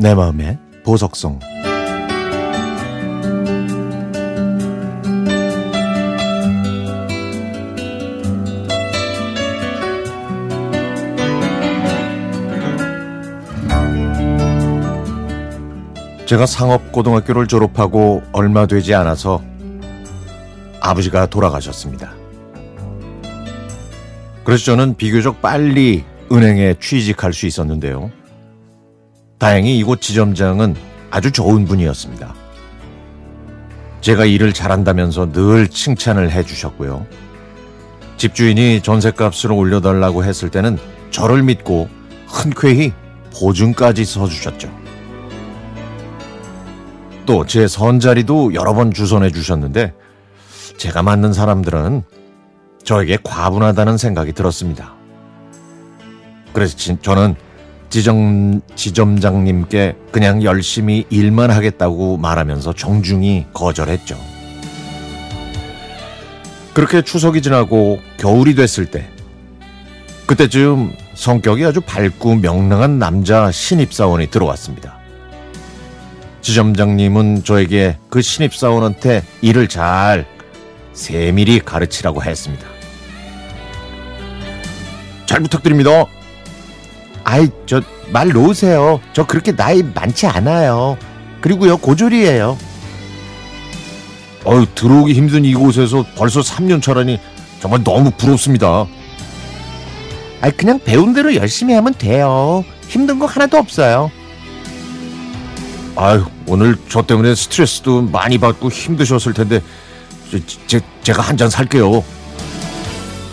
내 마음의 보석성 제가 상업고등학교를 졸업하고 얼마 되지 않아서 아버지가 돌아가셨습니다. 그래서 저는 비교적 빨리 은행에 취직할 수 있었는데요. 다행히 이곳 지점장은 아주 좋은 분이었습니다. 제가 일을 잘한다면서 늘 칭찬을 해주셨고요. 집주인이 전셋값을 올려달라고 했을 때는 저를 믿고 흔쾌히 보증까지 서주셨죠. 또 제 선자리도 여러 번 주선해 주셨는데 제가 맞는 사람들은 저에게 과분하다는 생각이 들었습니다. 그래서 저는 지점, 지점장님께 그냥 열심히 일만 하겠다고 말하면서 정중히 거절했죠. 그렇게 추석이 지나고 겨울이 됐을 때, 그때쯤 성격이 아주 밝고 명랑한 남자 신입사원이 들어왔습니다. 지점장님은 저에게 그 신입사원한테 일을 잘 세밀히 가르치라고 했습니다. 잘 부탁드립니다. 아이, 저, 말 놓으세요. 저 그렇게 나이 많지 않아요. 그리고요, 고졸이에요. 어유 들어오기 힘든 이곳에서 벌써 3년 차라니 정말 너무 부럽습니다. 아이, 그냥 배운 대로 열심히 하면 돼요. 힘든 거 하나도 없어요. 아유, 오늘 저 때문에 스트레스도 많이 받고 힘드셨을 텐데, 제, 제, 제가 한 잔 살게요.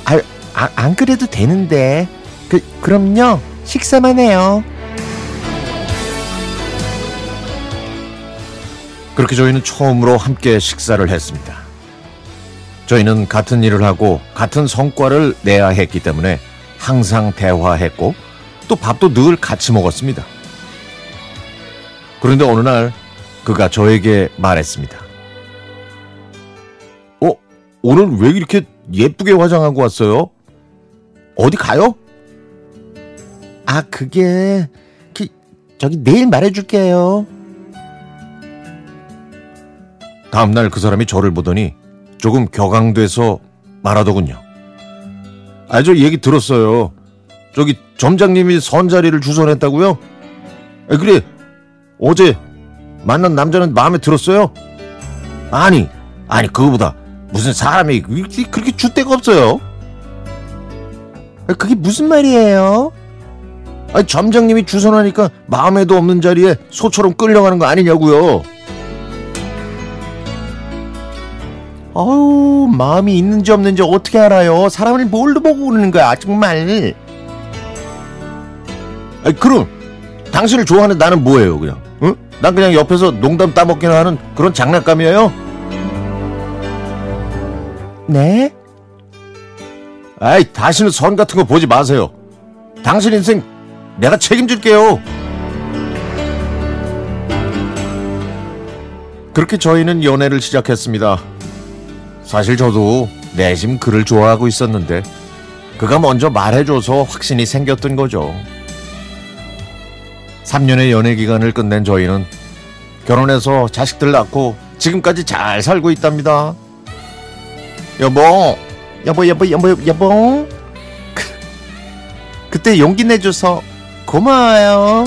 아, 아, 안 그래도 되는데. 그, 그럼요. 식사만 해요. 그렇게 저희는 처음으로 함께 식사를 했습니다. 저희는 같은 일을 하고 같은 성과를 내야 했기 때문에 항상 대화했고 또 밥도 늘 같이 먹었습니다. 그런데 어느 날 그가 저에게 말했습니다. 어, 오늘 왜 이렇게 예쁘게 화장하고 왔어요? 어디 가요? 아, 그게, 그, 저기 내일 말해줄게요. 다음날 그 사람이 저를 보더니 조금 격앙돼서 말하더군요. 아, 저 얘기 들었어요. 저기 점장님이 선자리를 주선했다고요? 아, 그래, 어제 만난 남자는 마음에 들었어요? 아니, 아니, 그거보다 무슨 사람이 그렇게 줏대가 없어요? 아, 그게 무슨 말이에요? 아니, 점장님이 주선하니까 마음에도 없는 자리에 소처럼 끌려가는 거 아니냐고요. 어우, 마음이 있는지 없는지 어떻게 알아요? 사람을 뭘로 보고 그러는 거야, 정말. 아니, 그럼, 당신을 좋아하는 나는 뭐예요, 그냥? 응? 난 그냥 옆에서 농담 따먹기나 하는 그런 장난감이에요? 네? 아이, 다시는 선 같은 거 보지 마세요. 당신 인생 내가 책임질게요. 그렇게 저희는 연애를 시작했습니다. 사실 저도 내심 그를 좋아하고 있었는데 그가 먼저 말해줘서 확신이 생겼던 거죠. 3년의 연애 기간을 끝낸 저희는 결혼해서 자식들 낳고 지금까지 잘 살고 있답니다. 여보, 여보, 여보, 여보, 여보. 그때 용기 내줘서 고마워요.